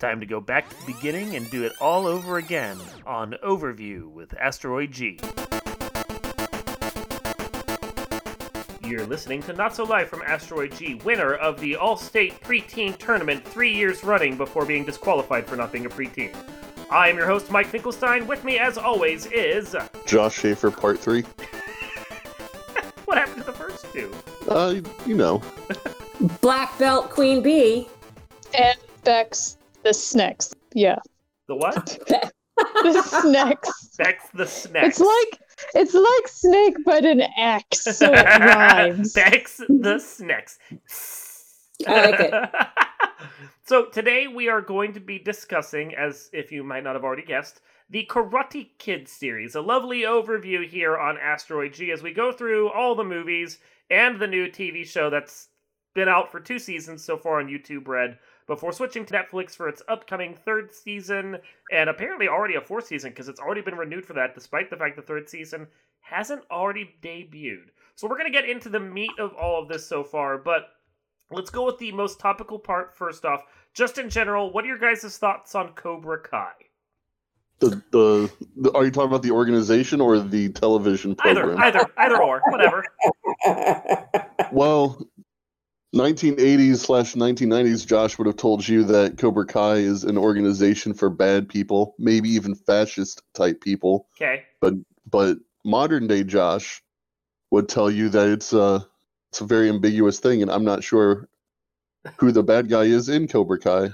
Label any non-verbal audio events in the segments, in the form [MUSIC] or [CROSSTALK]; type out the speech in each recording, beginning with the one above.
time to go back to the beginning and do it all over again on Overview with Asteroid G. You're listening to Not So Live from Asteroid G, winner of the All State Preteen Tournament three years running before being disqualified for not being a preteen. I am your host, Mike Finkelstein. With me, as always, is. Josh Schaefer, part three. [LAUGHS] what happened to the first two? Uh, you know. Black Belt Queen Bee. And Bex the Snacks. Yeah. The what? [LAUGHS] the Snacks. Bex the Snacks. It's like it's like snake but an X, so it rhymes. [LAUGHS] Bex the Snacks. I like it. [LAUGHS] so today we are going to be discussing, as if you might not have already guessed, the Karate Kid series. A lovely overview here on Asteroid G as we go through all the movies and the new TV show that's been out for two seasons so far on YouTube Red before switching to Netflix for its upcoming third season and apparently already a fourth season because it's already been renewed for that despite the fact the third season hasn't already debuted. So we're going to get into the meat of all of this so far, but let's go with the most topical part first off. Just in general, what are your guys' thoughts on Cobra Kai? The, the, the are you talking about the organization or the television program? Either, either, either or, whatever. [LAUGHS] well, 1980s slash 1990s, Josh would have told you that Cobra Kai is an organization for bad people, maybe even fascist type people. Okay. But but modern day Josh would tell you that it's a it's a very ambiguous thing, and I'm not sure who the bad guy is in Cobra Kai.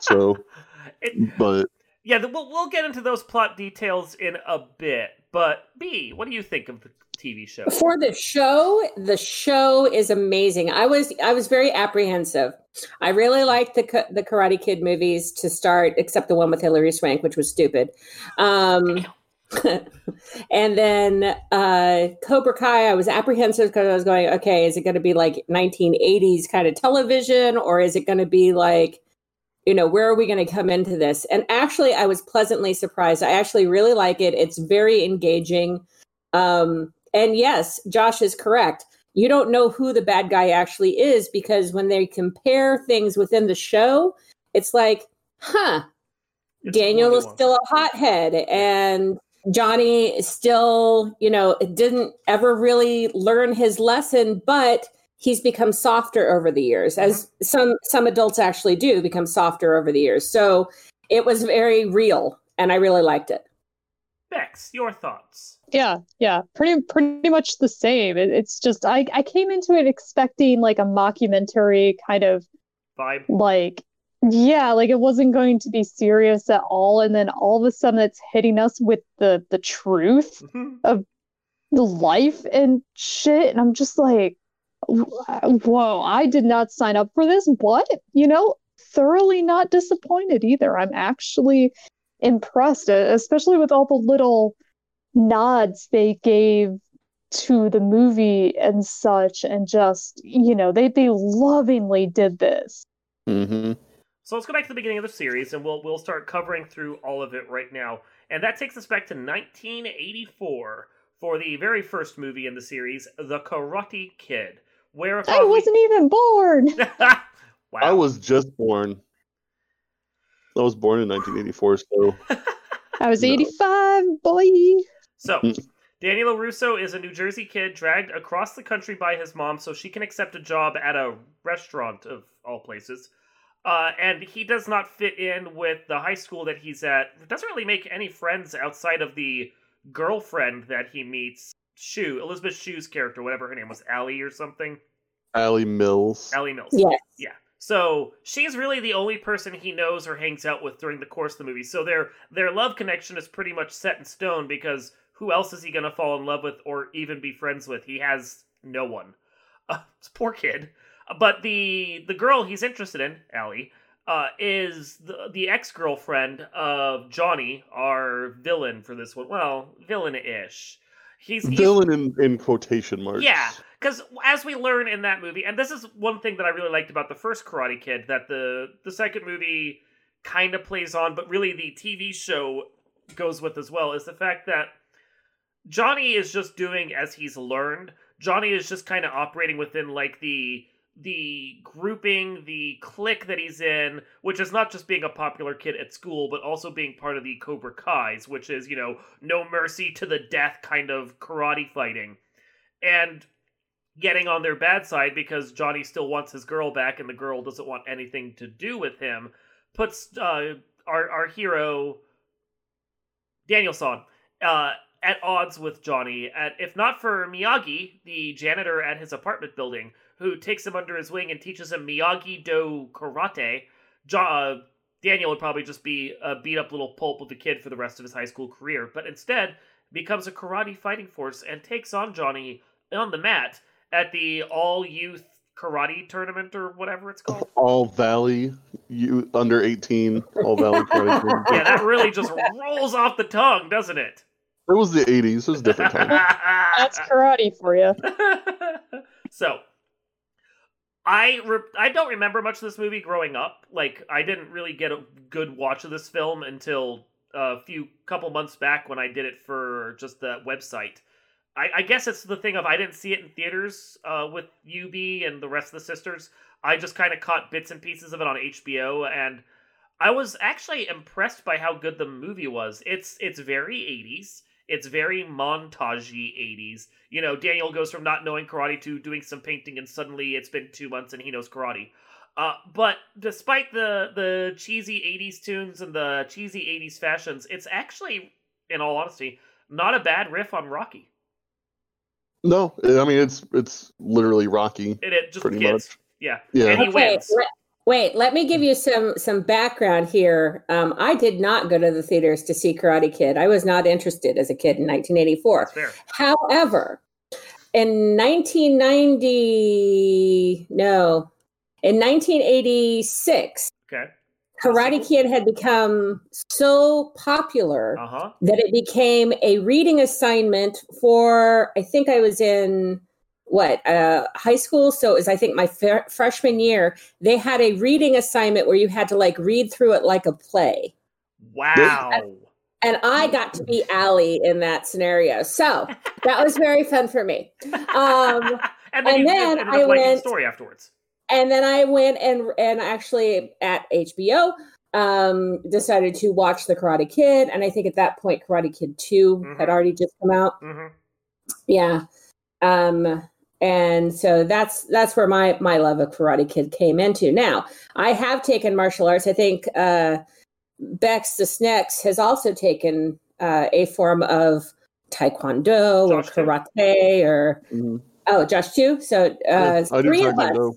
So, [LAUGHS] It- but yeah, we'll we'll get into those plot details in a bit. But B, what do you think of the TV show? For the show, the show is amazing. I was I was very apprehensive. I really liked the the Karate Kid movies to start, except the one with Hilary Swank, which was stupid. Um, [LAUGHS] and then uh, Cobra Kai, I was apprehensive because I was going, okay, is it going to be like 1980s kind of television, or is it going to be like you know, where are we going to come into this? And actually, I was pleasantly surprised. I actually really like it. It's very engaging. Um, and yes, Josh is correct. You don't know who the bad guy actually is because when they compare things within the show, it's like, huh, It's Daniel is still a hothead and Johnny is still, you know, didn't ever really learn his lesson, but he's become softer over the years, as mm-hmm. some some adults actually do become softer over the years. So it was very real, and I really liked it. Bex, your thoughts? Yeah, yeah, pretty pretty much the same. It, it's just I I came into it expecting like a mockumentary kind of Vibe. like yeah, like it wasn't going to be serious at all, and then all of a sudden it's hitting us with the the truth, Mhm. the life and shit, and I'm just like, whoa, I did not sign up for this. What? You know, thoroughly not disappointed either. I'm actually impressed, especially with all the little nods they gave to the movie and such, and just, you know, they they lovingly did this. hmm So let's go back to the beginning of the series, and we'll we'll start covering through all of it right now. And that takes us back to 1984 for the very first movie in the series, The Karate Kid. Where I wasn't even born. [LAUGHS] wow. I was just born. I was born in 1984, so [LAUGHS] I was No. 85, boy. So, Mm. Daniel LaRusso is a New Jersey kid dragged across the country by his mom so she can accept a job at a restaurant of all places. Uh, and he does not fit in with the high school that he's at. Doesn't really make any friends outside of the girlfriend that he meets. Shue, Elizabeth Shue's character, whatever her name was, Allie or something. Allie Mills. Allie Mills. Yes. Yeah. So she's really the only person he knows or hangs out with during the course of the movie. So their their love connection is pretty much set in stone because who else is he going to fall in love with or even be friends with? He has no one. Uh, poor kid. But the the girl he's interested in, Allie, uh, is the the ex girlfriend of Johnny, our villain for this one. Well, villain ish. He's, he's Villain in, in quotation marks. yeah, because as we learn in that movie, and this is one thing that I really liked about the first Karate Kid, that the the second movie kind of plays on, but really the TV show goes with as well, is the fact that Johnny is just doing as he's learned. Johnny is just kind of operating within like the the grouping, the clique that he's in, which is not just being a popular kid at school, but also being part of the Cobra Kai's, which is, you know, no mercy to the death kind of karate fighting. And getting on their bad side because Johnny still wants his girl back and the girl doesn't want anything to do with him puts uh, our our hero Daniel San uh, at odds with Johnny. At if not for Miyagi, the janitor at his apartment building, who takes him under his wing and teaches him Miyagi Do karate, jo- uh, Daniel would probably just be a beat up little pulp of a kid for the rest of his high school career. But instead, becomes a karate fighting force and takes on Johnny on the mat at the all youth karate tournament or whatever it's called. All Valley, you under eighteen, All Valley Karate. [LAUGHS] Tournament. Yeah, that really just rolls off the tongue, doesn't it? It was the '80s. It was a different time. That's karate for you. [LAUGHS] so I re- I don't remember much of this movie growing up. Like I didn't really get a good watch of this film until a few couple months back when I did it for just the website. I, I guess it's the thing of I didn't see it in theaters uh, with UB and the rest of the sisters. I just kind of caught bits and pieces of it on HBO, and I was actually impressed by how good the movie was. It's it's very 80s. It's very montagey 80s. You know, Daniel goes from not knowing karate to doing some painting, and suddenly it's been two months and he knows karate. Uh, but despite the the cheesy 80s tunes and the cheesy 80s fashions, it's actually, in all honesty, not a bad riff on Rocky. No, I mean it's it's literally Rocky. It, it just Pretty kids. much. Yeah. Yeah. And he Okay, wins. Wait. Let me give you some some background here. Um, I did not go to the theaters to see Karate Kid. I was not interested as a kid in 1984. Fair. However, in 1990, no, in 1986, Okay. Karate Kid had become so popular Uh huh. that it became a reading assignment for i think i was in what uh, high school? So it was i think my fr- freshman year they had a reading assignment where you had to like read through it like a play. Wow. and i got to be Allie in that scenario. So that was very fun for me. Um, [LAUGHS] and then, and then I went- story afterwards. and then i went and and actually at hbo um decided to watch the karate kid. And i think at that point karate kid 2 had Mhm. already just come out. Hmm yeah. Um and so that's that's where my my love of karate kid came into now i have taken martial arts i think uh bex the snacks has also taken uh a form of taekwondo or Josh too. karate or Mhm. oh josh too so uh Yeah, I do three of us Taekwondo.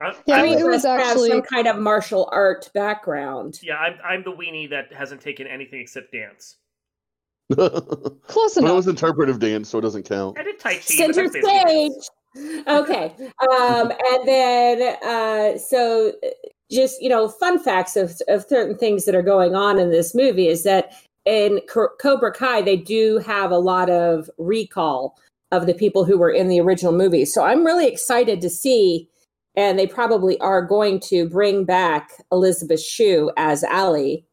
I, Yeah, I'm, it was actually- have some kind of martial art background yeah, I'm, I'm the weenie that hasn't taken anything except dance. [LAUGHS] but Close it was interpretive dance, so it doesn't count. I did Tai Chi. center stage dance. Okay um and then uh so just you know fun facts of of certain things that are going on in this movie is that in Co- cobra kai they do have a lot of recall of the people who were in the original movie so i'm really excited to see and they probably are going to bring back elizabeth shue as ali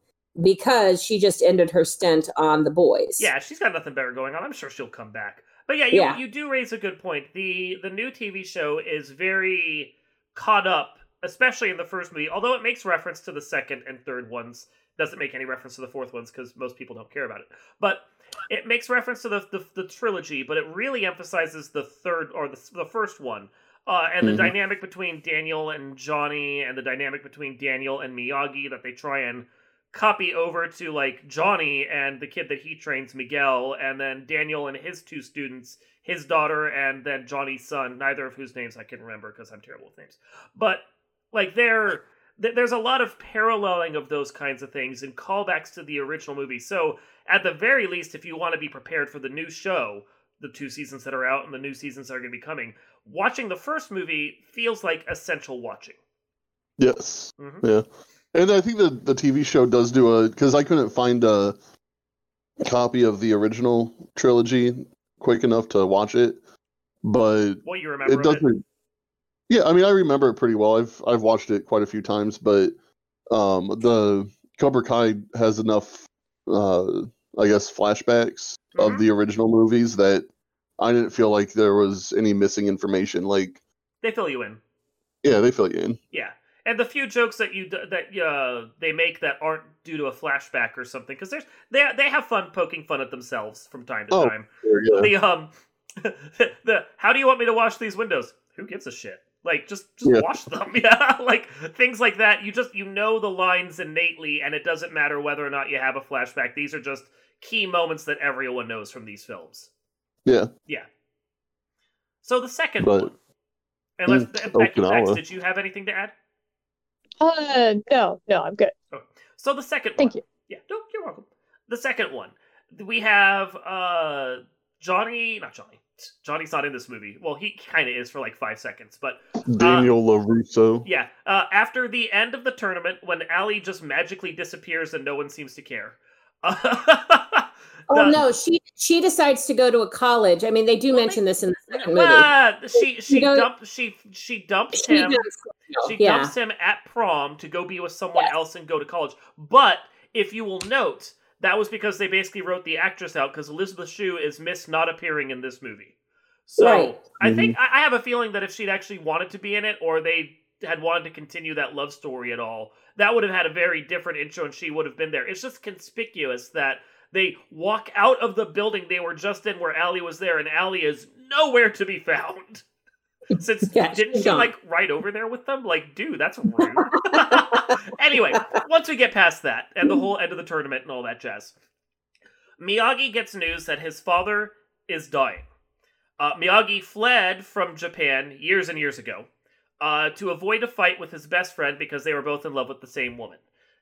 because she just ended her stint on the boys Yeah, she's got nothing better going on. I'm sure she'll come back. But yeah, you, Yeah. you do raise a good point. The the new TV show is very caught up, especially in the first movie. Although it makes reference to the second and third ones, doesn't make any reference to the fourth ones because most people don't care about it. But it makes reference to the the, the trilogy, but it really emphasizes the third or the the first one. Uh, and the Mhm. dynamic between Daniel and Johnny, and the dynamic between Daniel and Miyagi that they try and copy over to like Johnny and the kid that he trains, Miguel, and then Daniel and his two students, his daughter, and then Johnny's son, neither of whose names I can remember because I'm terrible with names. But like they're there's a lot of paralleling of those kinds of things and callbacks to the original movie. So at the very least, if you want to be prepared for the new show, the two seasons that are out and the new seasons that are going to be coming, watching the first movie feels like essential watching. Yes. Mm-hmm. Yeah. And I think the the TV show does do a because I couldn't find a copy of the original trilogy quick enough to watch it, but What you remember it doesn't. Yeah, I mean, I remember it pretty well. I've I've watched it quite a few times, but um, the Cobra Kai has enough, uh, I guess, flashbacks Mhm. of the original movies that I didn't feel like there was any missing information. Like, They fill you in. Yeah, they fill you in. Yeah, and the few jokes that you that uh, they make that aren't due to a flashback or something, because there's they they have fun poking fun at themselves from time to Oh. time. Yeah. The um, [LAUGHS] the how do you want me to wash these windows? Who gives a shit? Like just just Yeah. wash them, [LAUGHS] yeah. like things like that. You just you know the lines innately, and it doesn't matter whether or not you have a flashback. These are just key moments that everyone knows from these films. Yeah. Yeah. So the second But- one. Unless Mm, Becky Okinawa. did you have anything to add? Uh, no, no, I'm good. So the second Thank one. you. Yeah, no, you're welcome. The second one. We have uh Johnny not Johnny. Johnny's not in this movie. Well, he kind of is for like five seconds, but Daniel LaRusso. yeah. Uh, after the end of the tournament, when Allie just magically disappears and no one seems to care. [LAUGHS] Oh the- no, she she decides to go to a college. I mean, they do Well, mention this in the second movie. Ah, she she goes- dumped she she dumps She him. does, She yeah. dumps him at prom to go be with someone Yes. else and go to college. But if you will note, that was because they basically wrote the actress out because Elizabeth Shue is missed not appearing in this movie. So Right. I think I I have a feeling that if she'd actually wanted to be in it, or they had wanted to continue that love story at all, that would have had a very different intro, and she would have been there. It's just conspicuous that they walk out of the building they were just in, where Allie was there, and Allie is nowhere to be found. [LAUGHS] Since Yeah, didn't she gone. like right over there with them? Like, dude, that's rude. [LAUGHS] anyway, once we get past that and the whole end of the tournament and all that jazz, Miyagi gets news that his father is dying. Uh, Miyagi fled from Japan years and years ago uh, to avoid a fight with his best friend because they were both in love with the same woman.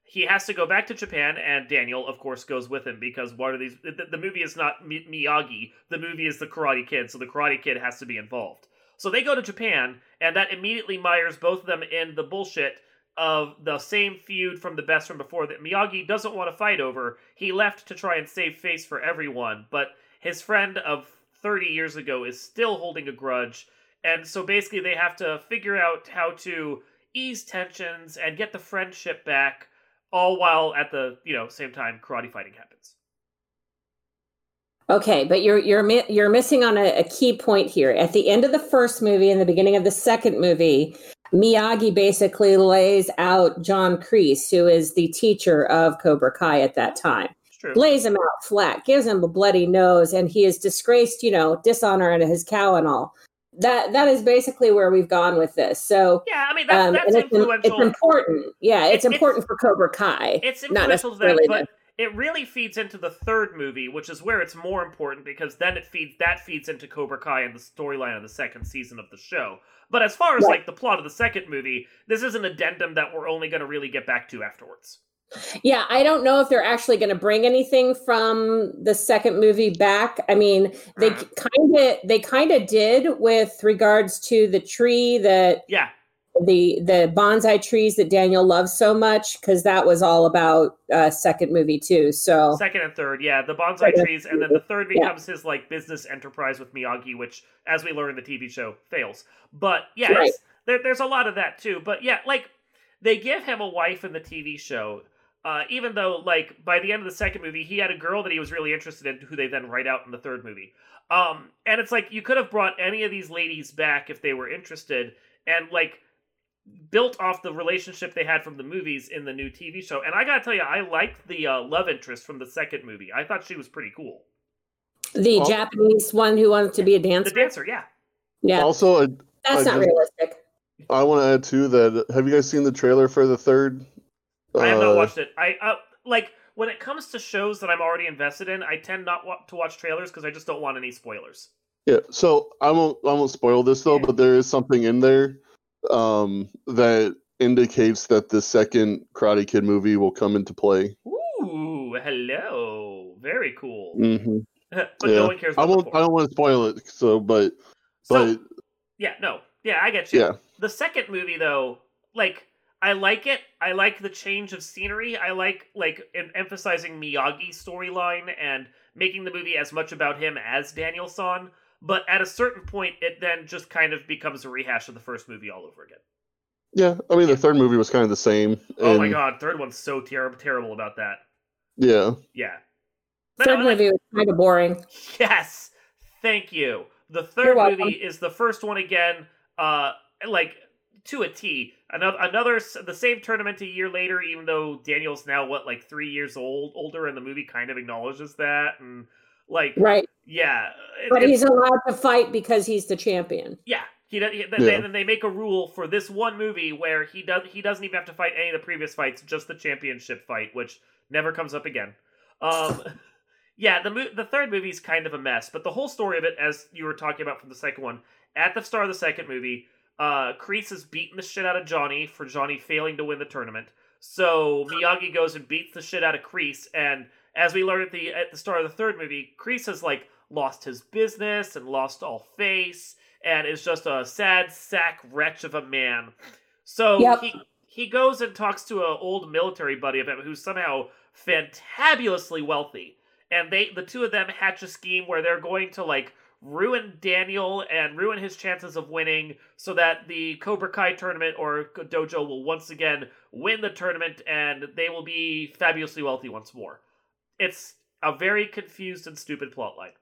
He has to go back to Japan, and Daniel, of course, goes with him because one of these. The, the movie is not Mi- Miyagi. The movie is the Karate Kid, so the Karate Kid has to be involved. So they go to Japan, and that immediately mires both of them in the bullshit of the same feud from the best from before that Miyagi doesn't want to fight over. He left to try and save face for everyone, but his friend of 30 years ago is still holding a grudge. And so basically, they have to figure out how to ease tensions and get the friendship back, all while at the you know same time karate fighting happens. Okay, but you're you're mi- you're missing on a, a key point here. At the end of the first movie and the beginning of the second movie, Miyagi basically lays out John Kreese, who is the teacher of Cobra Kai at that time, lays him out flat, gives him a bloody nose, and he is disgraced, you know, dishonor and his cow and all. That that is basically where we've gone with this. So Yeah, I mean that's um, that's and it's, it's important. Yeah, it's, It's- it's- important for Cobra Kai. It's not influential to that, necessarily but it really feeds into the third movie, which is where it's more important because then it feeds that feeds into Cobra Kai and the storyline of the second season of the show. But as far as Right. like the plot of the second movie, this is an addendum that we're only going to really get back to afterwards. Yeah, I don't know if they're actually going to bring anything from the second movie back. I mean, they Uh, kind of they kind of did with regards to the tree that yeah, the the bonsai trees that Daniel loves so much because that was all about uh second movie too. So second and third, yeah, the bonsai Second trees, and then the third Yeah. becomes his like business enterprise with Miyagi, which, as we learn in the TV show, fails. But yeah, Right. there, there's a lot of that too. But yeah, like they give him a wife in the TV show. Uh, even though, like, by the end of the second movie, he had a girl that he was really interested in, who they then write out in the third movie. Um, and it's like you could have brought any of these ladies back if they were interested, and like built off the relationship they had from the movies in the new TV show. And I gotta tell you, I liked the uh, love interest from the second movie. I thought she was pretty cool. the Well- Japanese one who wanted to be a dancer. The dancer. dancer, yeah. Yeah, Also, I, that's I not just- realistic. I want to add too that have you guys seen the trailer for the third? I have not uh, watched it. I uh, like when it comes to shows that I'm already invested in. I tend not wa- to watch trailers because I just don't want any spoilers. Yeah, so I won't I won't spoil this though, Yeah. but there is something in there um, that indicates that the second Karate Kid movie will come into play. Ooh, hello, very cool. Mm-hmm. [LAUGHS] but yeah. no one cares. I won't I don't want to spoil it. So, but So but yeah, no, yeah, I get you. yeah, The second movie, though, like I like it. I like the change of scenery. I like like em- emphasizing Miyagi's storyline and making the movie as much about him as Daniel San. But at a certain point, it then just kind of becomes a rehash of the first movie all over again. yeah. I mean, the third movie was kind of the same. oh my god, third one's so ter- terrible about that. Yeah, Yeah. But Third no, movie was kind of boring. [LAUGHS] Yes, thank you. The third movie is the first one again. Uh, like to a T. Another, another, the same tournament a year later. Even though Daniel's now what, like three years old, older, and the movie kind of acknowledges that, and like, Right. yeah, it- But he's allowed to fight because he's the champion. yeah. He, does- he Yeah. they, then they make a rule for this one movie where he does he doesn't even have to fight any of the previous fights, just the championship fight, which never comes up again. Um, [LAUGHS] yeah, the mo- the third movie's kind of a mess, but the whole story of it, as you were talking about from the second one, at the start of the second movie, uh, Kreese is beating the shit out of Johnny for Johnny failing to win the tournament. So Miyagi goes and beats the shit out of Kreese, and as we learn at the at the start of the third movie, Kreese has like lost his business and lost all face, and is just a sad sack wretch of a man. So Yep. he he goes and talks to an old military buddy of him who's somehow fantabulously wealthy, and they the two of them hatch a scheme where they're going to like ruin Daniel and ruin his chances of winning so that the Cobra Kai tournament or dojo will once again win the tournament and they will be fabulously wealthy once more. It's a very confused and stupid plotline.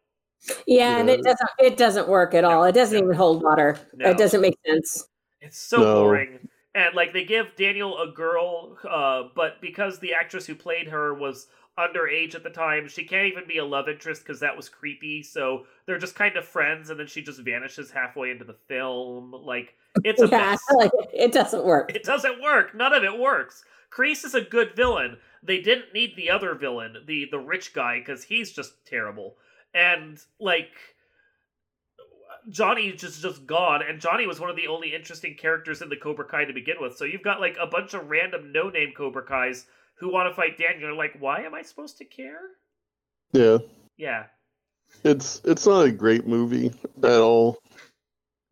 Yeah, and it doesn't it doesn't work at all. It doesn't even hold water. No. It doesn't make sense. It's so No. boring. And like they give Daniel a girl, uh, but because the actress who played her was underage at the time, she can't even be a love interest because that was creepy. So they're just kind of friends, and then she just vanishes halfway into the film. Like it's a [LAUGHS] yeah, mess. [LAUGHS] Like it. It doesn't work. It doesn't work. None of it works. Kreese is a good villain. They didn't need the other villain, the the rich guy, because he's just terrible. And like Johnny's just just gone, and Johnny was one of the only interesting characters in the Cobra Kai to begin with. So you've got like a bunch of random no name Cobra Kais who want to fight Daniel. You're like, why am I supposed to care? Yeah, Yeah, it's it's not a great movie at all.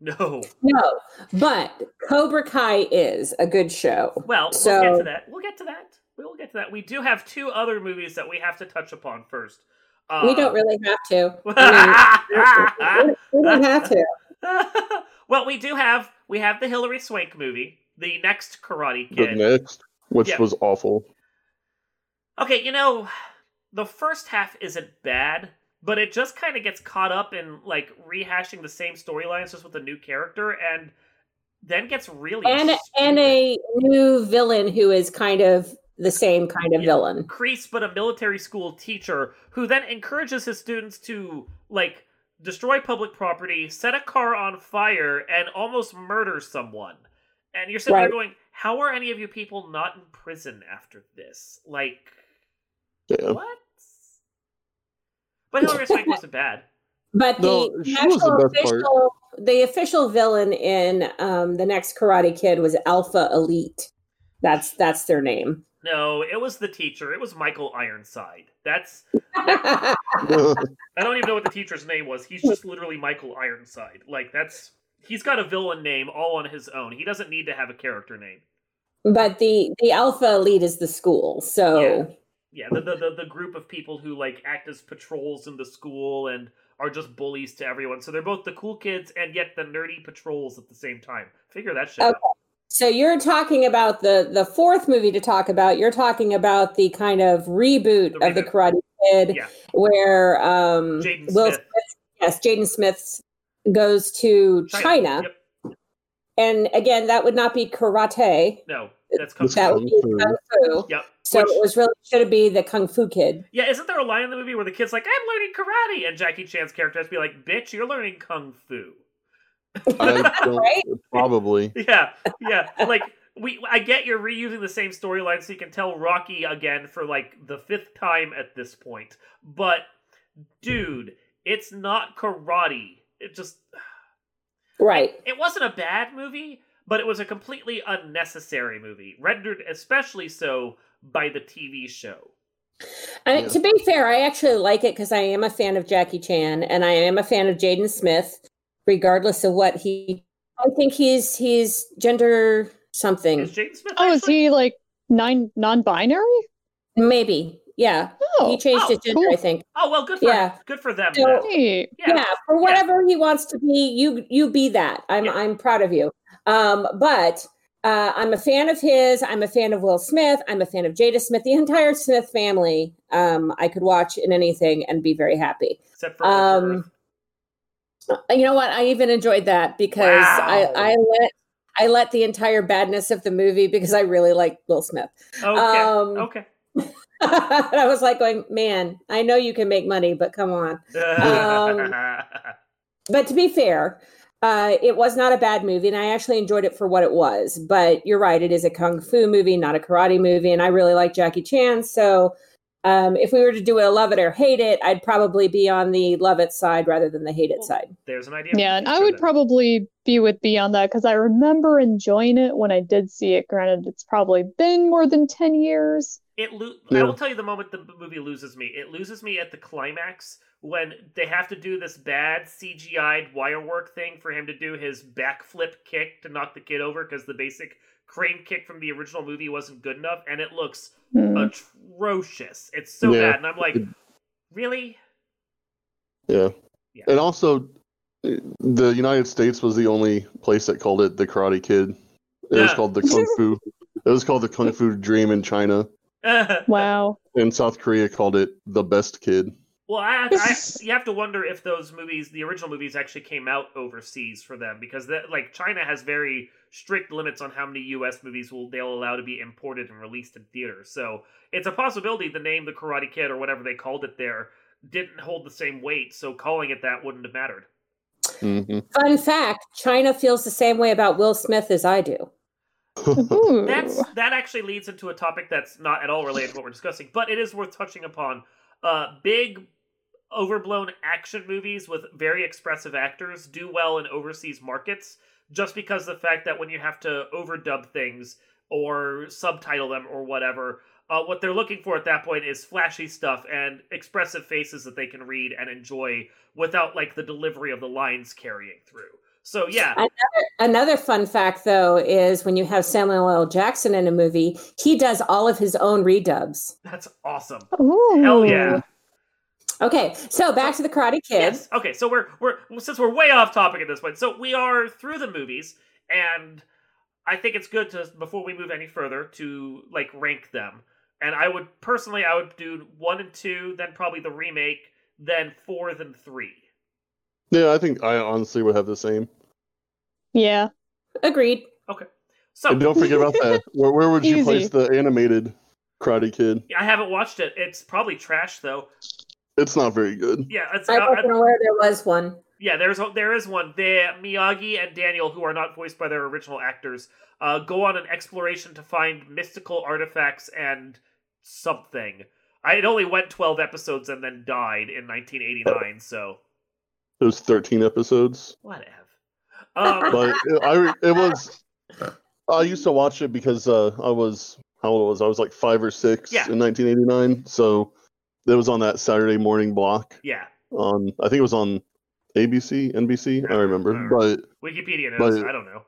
no. No, but Cobra Kai is a good show. Well, so... we'll get to that. We'll get to that. We'll get to that. We do have two other movies that we have to touch upon first. Uh, we don't really have to. [LAUGHS] I mean, we don't have to. [LAUGHS] well, we do have we have the Hilary Swank movie, the next Karate Kid, The next, which Yeah. was awful. Okay, you know, the first half isn't bad, but it just kind of gets caught up in like rehashing the same storylines just with a new character, and then gets really And and a new villain who is kind of the same kind of Yeah. villain. Kreese, but a military school teacher who then encourages his students to like destroy public property, set a car on fire, and almost murder someone. And you're sitting there going, "How are any of you people not in prison after this? Like, Yeah. what?" But Hilary Swank wasn't bad. [LAUGHS] But No, the, she the was the actual part. official, the official villain in um, the next Karate Kid was Alpha Elite. That's that's their name. No, it was the teacher. It was Michael Ironside. That's [LAUGHS] I don't even know what the teacher's name was. He's just literally Michael Ironside. Like that's he's got a villain name all on his own. He doesn't need to have a character name. but the the Alpha Elite is the school. So Yeah, the the, the, the group of people who like act as patrols in the school and are just bullies to everyone. So they're both the cool kids and yet the nerdy patrols at the same time. Figure that shit Okay. out. So you're talking about the the fourth movie to talk about. You're talking about the kind of reboot, The of the. Karate Kid, Yeah. where um, Jaden Will Smith. yes, Jaden Smith goes to China, Yep. and again, that would not be karate. No, that's kung That fu. would be kung fu. Yep. So Which- it was really should be the Kung Fu Kid. Yeah, isn't there a line in the movie where the kid's like, I'm learning karate? And Jackie Chan's character has to be like, bitch, you're learning kung fu. [LAUGHS] I don't, Right? probably. Yeah, yeah. like we I get you're reusing the same storyline so you can tell Rocky again for like the fifth time at this point. But dude, it's not karate. It just [SIGHS] Right. it wasn't a bad movie, but it was a completely unnecessary movie, rendered especially so by the TV show. I, Yeah. To be fair, I actually like it because I am a fan of Jackie Chan and I am a fan of Jaden Smith, regardless of what he. I think he's he's gender something. Is Jaden Smith Oh, is he like nine non-binary? Maybe, yeah. Oh, he changed oh, his gender, I think. Oh well, good for Yeah. good for them. So- Yeah. yeah, for whatever he wants to be you you be that i'm Yeah. i'm proud of you um but uh, i'm a fan of his i'm a fan of will smith i'm a fan of jada smith the [LAUGHS] entire smith family um i could watch in anything and be very happy Except for Um, you know what i even enjoyed that because i i let I let the entire badness of the movie because I really like Will Smith. Okay. Um, okay. [LAUGHS] I was like going, man, I know you can make money, but come on. Um, [LAUGHS] But to be fair, uh, it was not a bad movie, and I actually enjoyed it for what it was. But you're right; it is a kung fu movie, not a karate movie, and I really like Jackie Chan. So, um, if we were to do a love it or hate it, I'd probably be on the love it side rather than the hate it Well, side. There's an idea. Yeah, and I would then. probably be with B on that because I remember enjoying it when I did see it. Granted, it's probably been more than 10 years. It lo- I will tell you the moment the movie loses me. It loses me at the climax when they have to do this bad CGI'd wire work thing for him to do his backflip kick to knock the kid over because the basic crane kick from the original movie wasn't good enough, and it looks Hmm. atrocious. It's so Yeah. bad, and I'm like, really? Yeah. Yeah. And also, uh, the United States was the only place that called it the Karate Kid. It was called the Kung Fu. [LAUGHS] It was called the Kung Fu Dream in China, [LAUGHS] Wow. and South Korea called it the Best Kid. Well, I, I, [LAUGHS] you have to wonder if those movies, the original movies, actually came out overseas for them because, that, like, China has very strict limits on how many U.S. movies will they'll allow to be imported and released in theaters. So it's a possibility the name The Karate Kid or whatever they called it there didn't hold the same weight. So calling it that wouldn't have mattered. hmm Fun fact: China feels the same way about Will Smith as I do. That's that actually leads into a topic that's not at all related to what we're discussing, but it is worth touching upon. Uh, big, overblown action movies with very expressive actors do well in overseas markets, just because the fact that when you have to overdub things or subtitle them or whatever, uh, what they're looking for at that point is flashy stuff and expressive faces that they can read and enjoy without like the delivery of the lines carrying through. So yeah, Another fun fact, though, is when you have Samuel L. Jackson in a movie, he does all of his own redubs. that's awesome. Ooh. Hell yeah. Okay, so back to the Karate Kid. Yes. Okay. So we're we're since we're way off topic at this point. So we are through the movies, and I think it's good to before we move any further to like rank them. And I would personally, I would do one and two, then probably the remake, then four, then three. Yeah, I think I honestly would have the same. Yeah. Agreed. Okay. So And don't forget about that. [LAUGHS] Where, where would you Easy. place the animated Karate Kid? I haven't watched it. It's probably trash though. It's not very good. Yeah. It's I uh, wasn't aware there was one. Yeah, there's there is one. The Miyagi and Daniel, who are not voiced by their original actors, uh, go on an exploration to find mystical artifacts and something. I it only went twelve episodes and then died in 1989. So It was 13 episodes, whatever. Um, [LAUGHS] but it, I it was. I used to watch it because uh, I was how old was I? I was like five or six Yeah. in 1989. So it was on that Saturday morning block yeah, on I think it was on ABC, NBC. I remember, but Wikipedia knows. But- I don't know.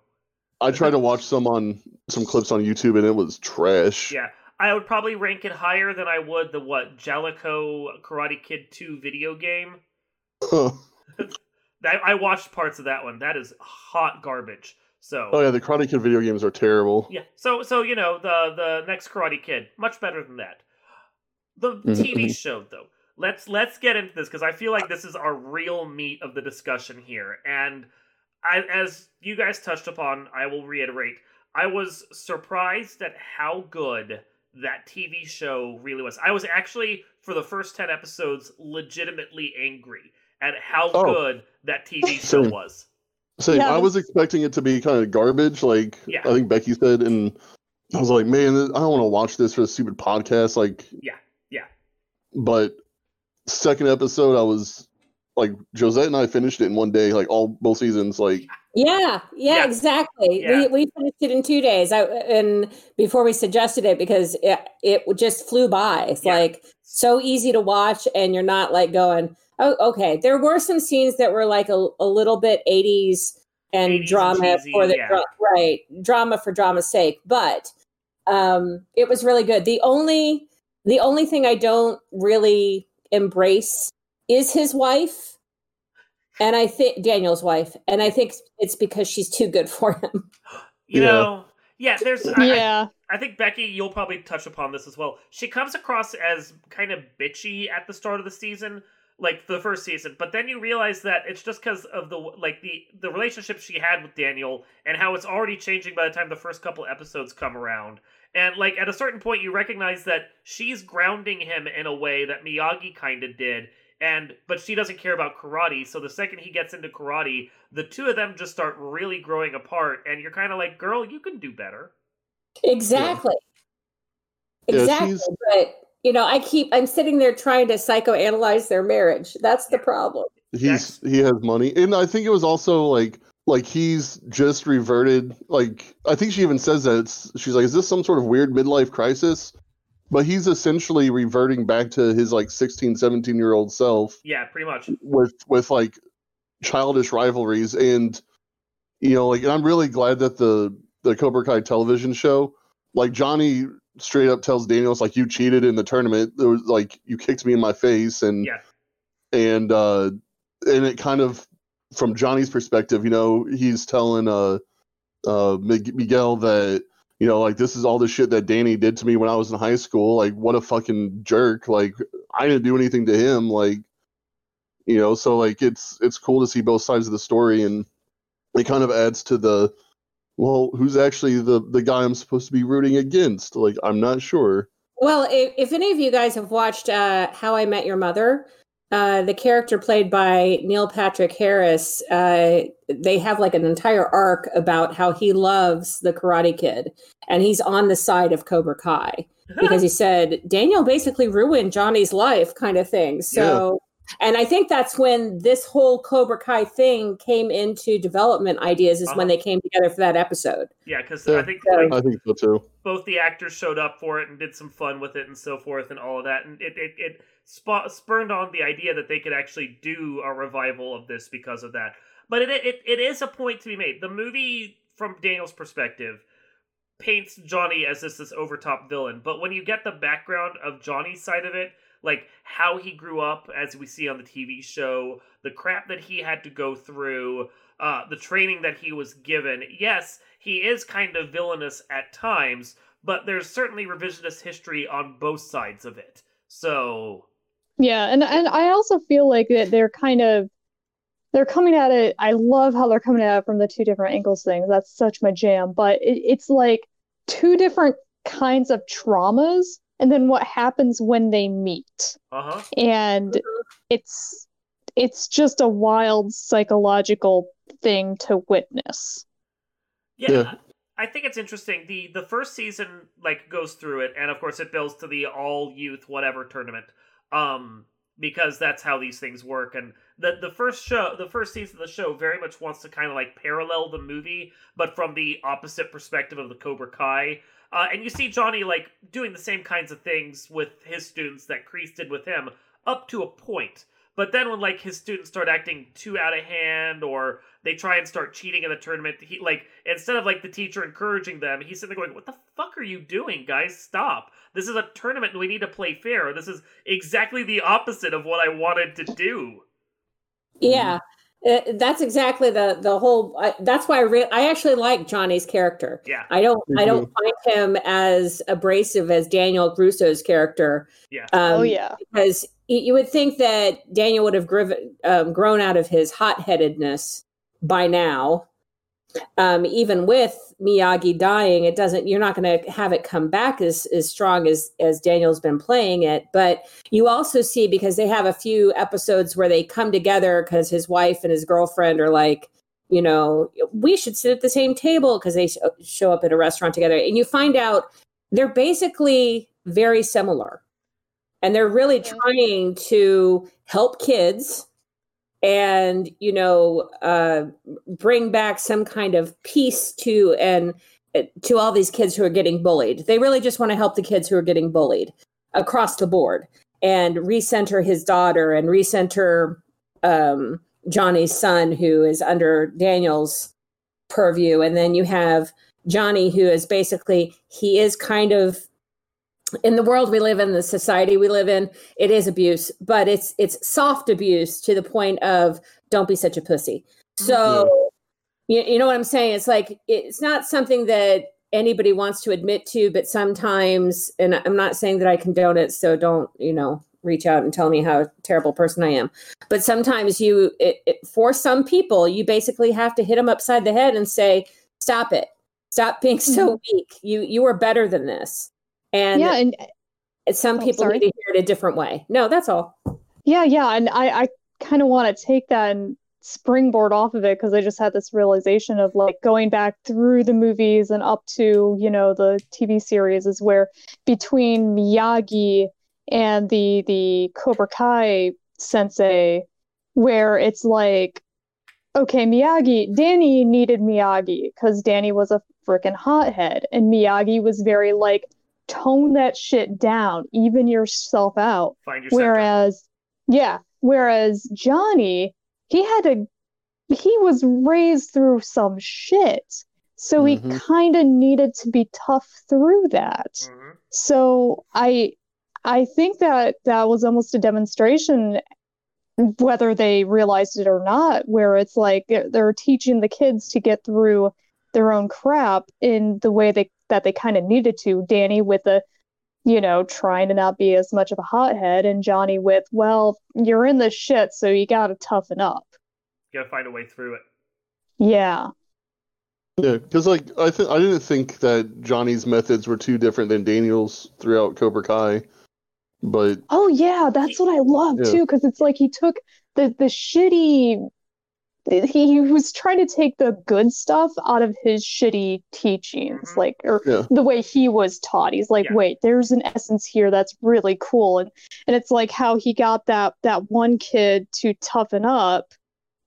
I tried to watch some on some clips on YouTube and it was trash. Yeah, I would probably rank it higher than I would the what Jellico Karate Kid 2 video game. [LAUGHS] I, I watched parts of that one. That is hot garbage. So oh yeah, the Karate Kid video games are terrible. Yeah. So so you know the the next Karate Kid much better than that. The [LAUGHS] TV show though. Let's let's get into this because I feel like this is our real meat of the discussion here. And I, as you guys touched upon, I will reiterate. I was surprised at how good that TV show really was. I was actually for the first ten episodes legitimately angry at how Oh. good that TV [LAUGHS] show Same. was. Same. Yeah, I was expecting it to be kind of garbage, like Yeah. I think Becky said, and I was like, man, I don't want to watch this for a stupid podcast. Like, Yeah, yeah. But second episode, I was like, Josette and I finished it in one day, like all both seasons. Like, Yeah, yeah, Yeah. exactly. Yeah. We we finished it in two days. I and before we suggested it because it it just flew by. It's Yeah. like so easy to watch, and you're not like going, oh, okay. There were some scenes that were like a, a little bit 80s and 80s and drama cheesy, for the yeah. dra- right drama for drama's sake, but um, it was really good. The only the only thing I don't really embrace is his wife. And I think Daniel's wife, and I think it's because she's too good for him. [LAUGHS] You Yeah. know, yeah. There's I- I, Yeah. I think Becky, you'll probably touch upon this as well. She comes across as kind of bitchy at the start of the season. Like the first season but then you realize that it's just because of the like the the relationship she had with daniel and how it's already changing by the time the first couple episodes come around and like at a certain point you recognize that she's grounding him in a way that miyagi kind of did and but she doesn't care about karate so the second he gets into karate the two of them just start really growing apart and you're kind of like girl you can do better Exactly. Yeah, Exactly. she's- but you know, I keep I'm sitting there trying to psychoanalyze their marriage. That's the problem. he's he has money. And i think it was also like like he's just reverted like i think she even says that it's she's like is this some sort of weird midlife crisis? But he's essentially reverting back to his like 16 17 year old self yeah pretty much. with with like childish rivalries. And you know like and i'm really glad that the the cobra kai television show like johnny straight up tells Daniels like you cheated in the tournament. There was like you kicked me in my face. And Yeah. and uh and it kind of from johnny's perspective you know he's telling uh uh miguel that you know like this is all the shit that danny did to me when i was in high school. Like what a fucking jerk. Like i didn't do anything to him. Like you know so like it's it's cool to see both sides of the story. And it kind of adds to the well who's actually the the guy i'm supposed to be rooting against? Like i'm not sure. Well, if, if any of you guys have watched uh, How I Met Your Mother, uh, the character played by Neil Patrick Harris, uh, they have like an entire arc about how he loves the Karate Kid, and he's on the side of Cobra Kai because he said Daniel basically ruined Johnny's life, kind of thing. So, and I think that's when this whole Cobra Kai thing came into development ideas, is when Uh-huh. they came together for that episode. yeah because Yeah. i think So- like, i think so too both the actors showed up for it and did some fun with it and so forth and all of that and it it, it sp- spurned on the idea that they could actually do a revival of this because of that but it, it it is a point to be made the movie from daniel's perspective paints johnny as this this overtop villain but when you get the background of johnny's side of it like how he grew up as we see on the tv show the crap that he had to go through uh, the training that he was given yes he is kind of villainous at times but there's certainly revisionist history on both sides of it so Yeah, and and I also feel like that they're kind of they're coming at it. I love how they're coming at it from the two different angles things. That's such my jam. But it, it's like two different kinds of traumas, and then what happens when they meet. uh-huh And it's it's just a wild psychological thing to witness. Yeah, Yeah. I think it's interesting. the The first season like goes through it, and of course it builds to the all youth whatever tournament, um, because that's how these things work. And the the first show, the first season of the show, very much wants to kind of like parallel the movie, but from the opposite perspective of the Cobra Kai. Uh, and you see Johnny like doing the same kinds of things with his students that Kreese did with him up to a point. But then when like his students start acting too out of hand or they try and start cheating in the tournament, he like instead of like the teacher encouraging them, he's sitting there going, What the fuck are you doing, guys? Stop. This is a tournament and we need to play fair. This is exactly the opposite of what I wanted to do. Yeah, uh, that's exactly the the whole. I, that's why I re- I actually like Johnny's character. Yeah. I don't I don't find him as abrasive as Daniel LaRusso's character. Yeah. Um, oh yeah. because y- you would think that Daniel would have griv- um, grown out of his hot headedness by now. Um, even with Miyagi dying, it doesn't. You're not going to have it come back as as strong as as Daniel's been playing it. But you also see because they have a few episodes where they come together because his wife and his girlfriend are like, you know, we should sit at the same table because they sh- show up at a restaurant together, and you find out they're basically very similar and they're really trying to help kids and you know uh, bring back some kind of peace to and uh, to all these kids who are getting bullied. They really just want to help the kids who are getting bullied across the board and recenter his daughter and recenter um, johnny's son who is under daniel's purview. And then you have johnny who is basically he is kind of in the world we live in the society we live in it is abuse but it's it's soft abuse to the point of don't be such a pussy so you, you know what i'm saying it's like it's not something that anybody wants to admit to but sometimes and i'm not saying that i condone it so don't you know reach out and tell me how terrible person I am. But sometimes you, it, it, for some people, you basically have to hit them upside the head and say, "Stop it! Stop being so Mm-hmm. weak. You you are better than this." And yeah, and uh, some Oh, people sorry. need to hear it a different way. No, that's all. Yeah, yeah, and I I kind of want to take that and springboard off of it because I just had this realization of like going back through the movies and up to, you know, the TV series is where between Miyagi and the the Cobra Kai sensei where it's like okay, Miyagi, Danny needed Miyagi because Danny was a freaking hothead and Miyagi was very like tone that shit down, even yourself out. Find your center. Whereas, yeah, whereas Johnny, he had to, he was raised through some shit. So he Mhm. kind of needed to be tough through that. Mhm. So I, I think that that was almost a demonstration, whether they realized it or not, where it's like they're, they're teaching the kids to get through their own crap in the way they that they kind of needed to. Danny with the you know, trying to not be as much of a hothead, and Johnny with, well, you're in this shit, so you gotta toughen up. You gotta find a way through it. Yeah. Yeah, because like I think I didn't think that Johnny's methods were too different than Daniel's throughout Cobra Kai, but Oh yeah, that's what I love Yeah. too, because it's like he took the the shitty. He, he was trying to take the good stuff out of his shitty teachings, Mhm. like or Yeah. the way he was taught. He's like, Yeah. wait, there's an essence here that's really cool, and and it's like how he got that that one kid to toughen up,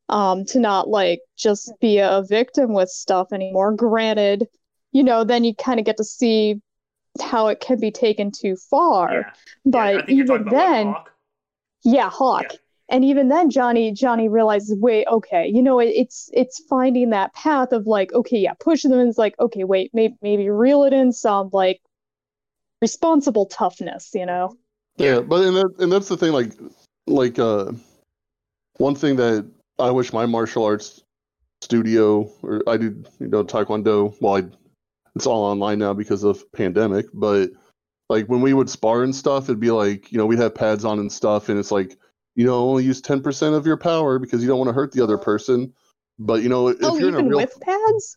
um, to not like just be a victim with stuff anymore. Granted, you know, then you kind of get to see how it can be taken too far. Yeah. But yeah, I think you're even then, like, Hawk. yeah, Hawk. And even then, Johnny Johnny realizes, wait, okay, you know, it, it's it's finding that path of like, okay, yeah, pushing them. And it's like, okay, wait, maybe maybe reel it in some like responsible toughness, you know? yeah, but and that, and that's the thing like like uh one thing that I wish my martial arts studio or I do you know taekwondo well I it's all online now because of pandemic but like when we would spar and stuff it'd be like you know we'd have pads on and stuff and it's like you know only use 10% of your power because you don't want to hurt the other oh. person but you know if oh, you're in a even real with pads?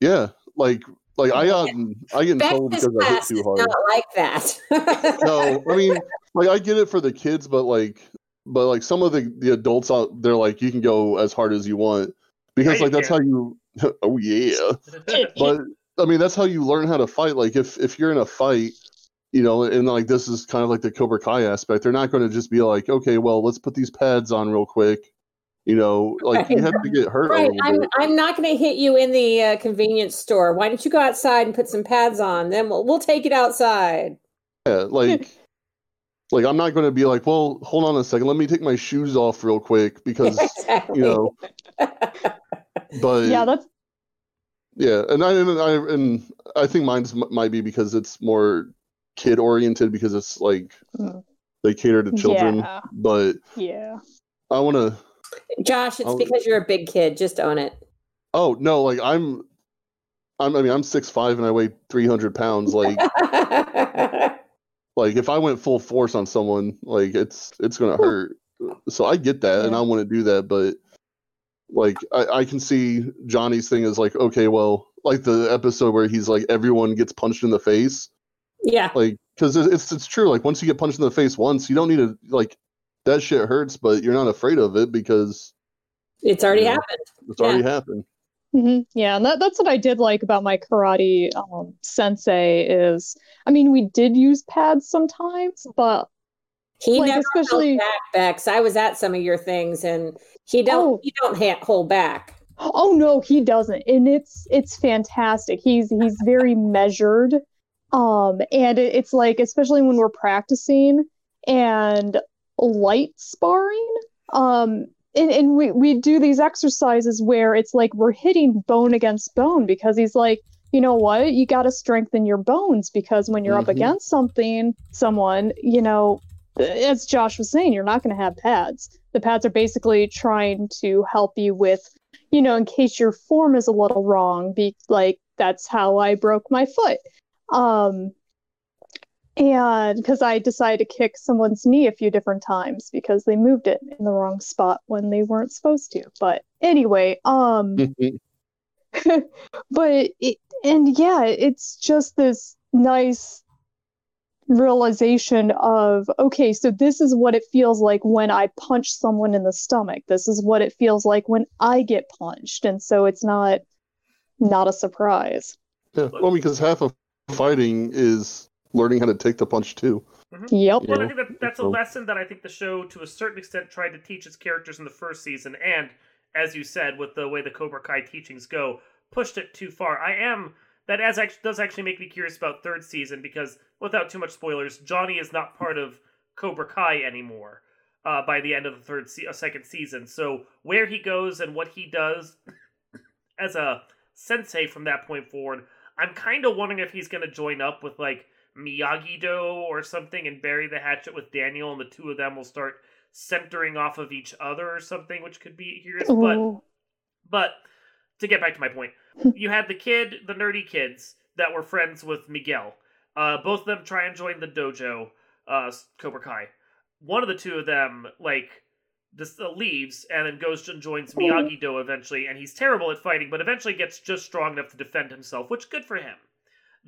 yeah like like I got I get in trouble because I hit too hard not like that. no, I mean, [LAUGHS] like I get it for the kids, but like, but like some of the the adults out, they're like, you can go as hard as you want because Yeah, like you that's how you. [LAUGHS] oh yeah, [LAUGHS] but I mean that's how you learn how to fight. Like if if you're in a fight, you know, and like this is kind of like the Cobra Kai aspect. They're not going to just be like, okay, well, let's put these pads on real quick. You know, like you have to get hurt a right. little I'm bit. I'm not going to hit you in the uh, convenience store. Why don't you go outside and put some pads on? Then we'll we'll take it outside. Yeah, like. [LAUGHS] Like I'm not going to be like, well, hold on a second, let me take my shoes off real quick because exactly. you know. But yeah, that's Yeah, and I and I and I think mine's m- might be because it's more kid oriented because it's like Mm. they cater to children. Yeah. But yeah. I want to. Josh, it's Oh. because you're a big kid. Just own it. Oh no, like I'm. I'm, I mean, I'm six five and I weigh three hundred pounds. Like, [LAUGHS] like if I went full force on someone, like it's it's gonna hurt. So I get that, and I want to do that, but like I, I can see Johnny's thing is like, okay, well, like the episode where he's like, everyone gets punched in the face. Yeah. like because it's it's true like once you get punched in the face once you don't need to like that shit hurts but you're not afraid of it because It's already Yeah. happened. it's already happened hmm Yeah, and that, that's what I did like about my karate um, sensei is, I mean, we did use pads sometimes, but He Like, never especially- held back, Bex. I was at some of your things, and he don't Oh. he don't ha- hold back. oh no, he doesn't, and it's it's fantastic. He's he's very measured, um, and it, it's like especially when we're practicing and light sparring, um. And, and we, we do these exercises where it's like we're hitting bone against bone because he's like, you know what? You got to strengthen your bones because when you're up Mhm. against something, someone, you know, as Josh was saying, you're not going to have pads. The pads are basically trying to help you with, you know, in case your form is a little wrong. Be like that's how I broke my foot. Um, and because I decided to kick someone's knee a few different times because they moved it in the wrong spot when they weren't supposed to. But anyway, um, [LAUGHS] [LAUGHS] but it, and yeah, it's just this nice realization of okay, so this is what it feels like when I punch someone in the stomach. This is what it feels like when I get punched, and so it's not not a surprise. Yeah, well, because half of fighting is learning how to take the punch too. Yep. Well, I think that, that's a lesson that I think the show, to a certain extent, tried to teach its characters in the first season, and as you said, with the way the Cobra Kai teachings go, pushed it too far. I am that as actually does actually make me curious about third season because, without too much spoilers, Johnny is not part of Cobra Kai anymore uh, by the end of the third se- uh, second season. So where he goes and what he does [COUGHS] as a sensei from that point forward, I'm kind of wondering if he's going to join up with like Miyagi Do or something and bury the hatchet with Daniel, and the two of them will start centering off of each other or something, which could be curious. But but to get back to my point, [LAUGHS] you had the kid, the nerdy kids that were friends with Miguel. Uh, both of them try and join the dojo, uh, Cobra Kai. One of the two of them like just uh, leaves and then goes and joins Miyagi Do eventually, and he's terrible at fighting, but eventually gets just strong enough to defend himself, which good for him.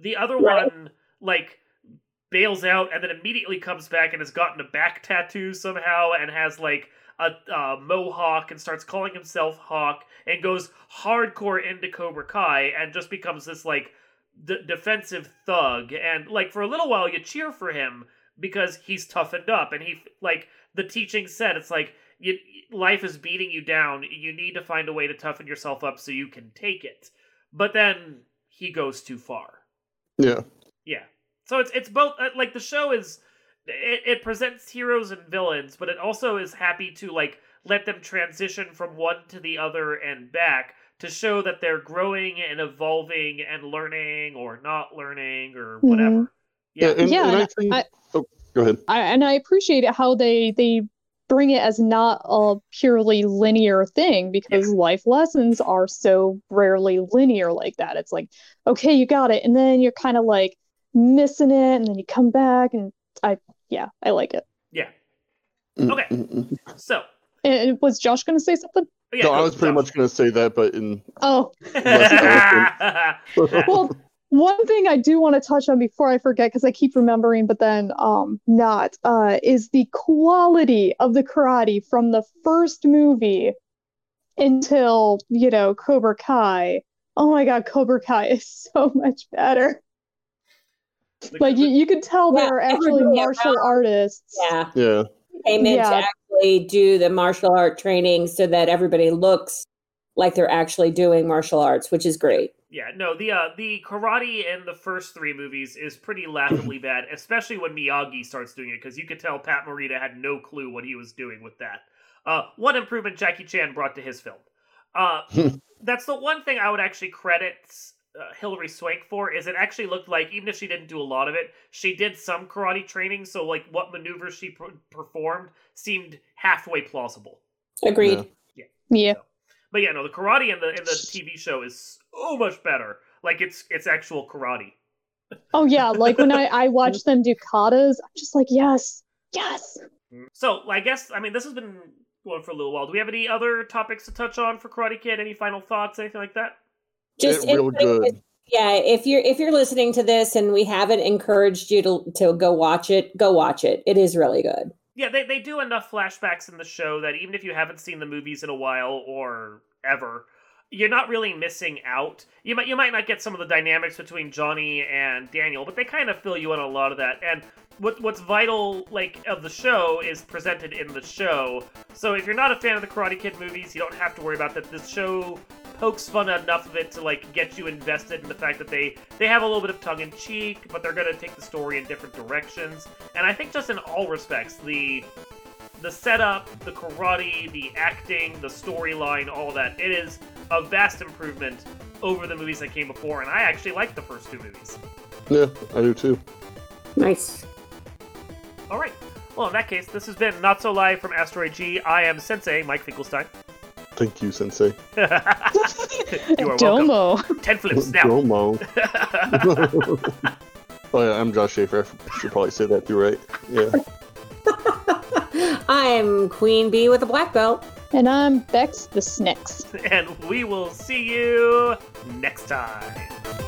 The other one like bails out and then immediately comes back and has gotten a back tattoo somehow and has like a uh, mohawk and starts calling himself Hawk and goes hardcore into Cobra Kai and just becomes this like d- defensive thug. And like for a little while you cheer for him because he's toughened up and he like the teaching said it's like you, life is beating you down you need to find a way to toughen yourself up so you can take it but then he goes too far Yeah. yeah. So it's it's both uh, like the show is it, it presents heroes and villains, but it also is happy to like let them transition from one to the other and back to show that they're growing and evolving and learning or not learning or whatever. Yeah. Yeah. and, Yeah, and I think. I- oh, go ahead. I, and I appreciate it how they they bring it as not a purely linear thing because life lessons are so rarely linear like that. It's like, okay, you got it, and then you're kind of like missing it, and then you come back, and I yeah, I like it. Yeah. Mm, Okay. So And was Josh going to say something? yeah, no, I was pretty Josh. much going to say that, but in Oh, [LAUGHS] [LAUGHS] [LAUGHS] well, one thing I do want to touch on before I forget, because I keep remembering, but then um not, uh, is the quality of the karate from the first movie until, you know, Cobra Kai. Oh my God, Cobra Kai is [LAUGHS] so much better. Like you, you could tell Yeah, they're actually everybody martial artists. Yeah. yeah, Came in to actually do the martial art training so that everybody looks like they're actually doing martial arts, which is great. Yeah, no, the uh, the karate in the first three movies is pretty laughably bad, especially when Miyagi starts doing it, because you could tell Pat Morita had no clue what he was doing with that. Uh, one improvement Jackie Chan brought to his film. Uh, [LAUGHS] that's the one thing I would actually credit uh, Hilary Swank for is it actually looked like even if she didn't do a lot of it, she did some karate training. So like what maneuvers she per- performed seemed halfway plausible. Agreed. Yeah. Yeah. But yeah, no, the karate in the in the TV show is so much better. Like it's it's actual karate. Oh yeah, like when I [LAUGHS] I watch them do katas, I'm just like, yes, yes. So I guess I mean this has been going for a little while. Do we have any other topics to touch on for Karate Kid? Any final thoughts? Anything like that? Just it real good. yeah, if you're if you're listening to this and we haven't encouraged you to to go watch it, go watch it. It is really good. Yeah, they they do enough flashbacks in the show that even if you haven't seen the movies in a while or ever, you're not really missing out. You might you might not get some of the dynamics between Johnny and Daniel, but they kind of fill you in a lot of that. And what what's vital like of the show is presented in the show. So if you're not a fan of the Karate Kid movies, you don't have to worry about that. This show pokes fun enough of it to like get you invested in the fact that they they have a little bit of tongue in cheek, but they're gonna take the story in different directions. And I think just in all respects, the the setup, the karate, the acting, the storyline, all that, it is a vast improvement over the movies that came before, and I actually like the first two movies. yeah, I do too. Nice. All right. Well, in that case, this has been Not So Live from Asteroid G. I am Sensei, Mike Finkelstein. Thank you, Sensei. [LAUGHS] you are welcome. Domo. Ten flips now. Domo. [LAUGHS] Oh yeah, I'm Josh Schaefer. I should probably say that too, right? Yeah. [LAUGHS] I'm Queen Bee with a black belt. And I'm Bex the Snicks. And we will see you next time.